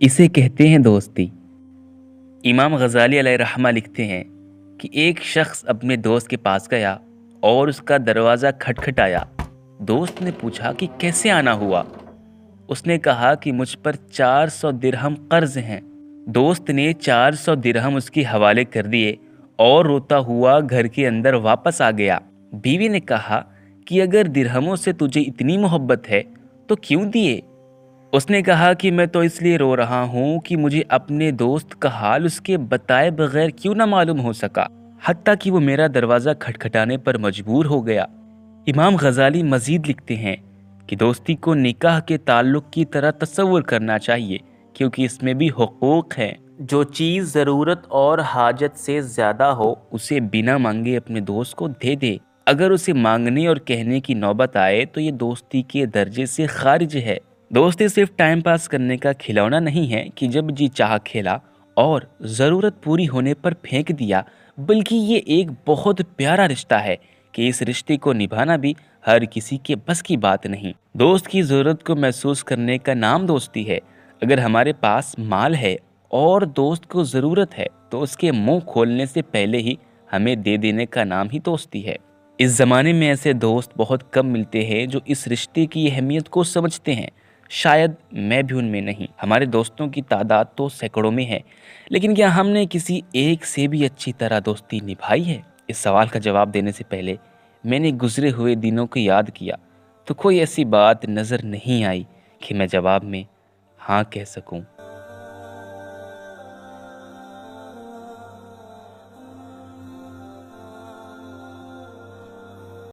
इसे कहते हैं दोस्ती। इमाम गज़ाली रहमा लिखते हैं कि एक शख्स अपने दोस्त के पास गया और उसका दरवाज़ा खटखटाया। दोस्त ने पूछा कि कैसे आना हुआ? उसने कहा कि मुझ पर 400 दिरहम कर्ज हैं। दोस्त ने 400 दिरहम उसके हवाले कर दिए और रोता हुआ घर के अंदर वापस आ गया। बीवी ने कहा कि अगर दिरहमों से तुझे इतनी मोहब्बत है तो क्यों दिए? उसने कहा कि मैं तो इसलिए रो रहा हूँ कि मुझे अपने दोस्त का हाल उसके बताए बगैर क्यों ना मालूम हो सका हती कि वो मेरा दरवाज़ा खटखटाने पर मजबूर हो गया। इमाम गजाली मजीद लिखते हैं कि दोस्ती को निकाह के ताल्लुक की तरह तस्वुर करना चाहिए, क्योंकि इसमें भी हकूक़ हैं। जो चीज़ ज़रूरत और हाजत से ज़्यादा हो, उसे बिना मांगे अपने दोस्त को दे दे। अगर उसे मांगने और कहने की नौबत आए तो ये दोस्ती के दर्जे से खारिज है। दोस्ती सिर्फ़ टाइम पास करने का खिलौना नहीं है कि जब जी चाह खेला और ज़रूरत पूरी होने पर फेंक दिया, बल्कि ये एक बहुत प्यारा रिश्ता है कि इस रिश्ते को निभाना भी हर किसी के बस की बात नहीं। दोस्त की ज़रूरत को महसूस करने का नाम दोस्ती है। अगर हमारे पास माल है और दोस्त को ज़रूरत है तो उसके मुँह खोलने से पहले ही हमें दे देने का नाम ही दोस्ती है। इस ज़माने में ऐसे दोस्त बहुत कम मिलते हैं जो इस रिश्ते की अहमियत को समझते हैं। शायद मैं भी उनमें नहीं। हमारे दोस्तों की तादाद तो सैकड़ों में है, लेकिन क्या हमने किसी एक से भी अच्छी तरह दोस्ती निभाई है? इस सवाल का जवाब देने से पहले मैंने गुजरे हुए दिनों को याद किया तो कोई ऐसी बात नज़र नहीं आई कि मैं जवाब में हाँ कह सकूँ।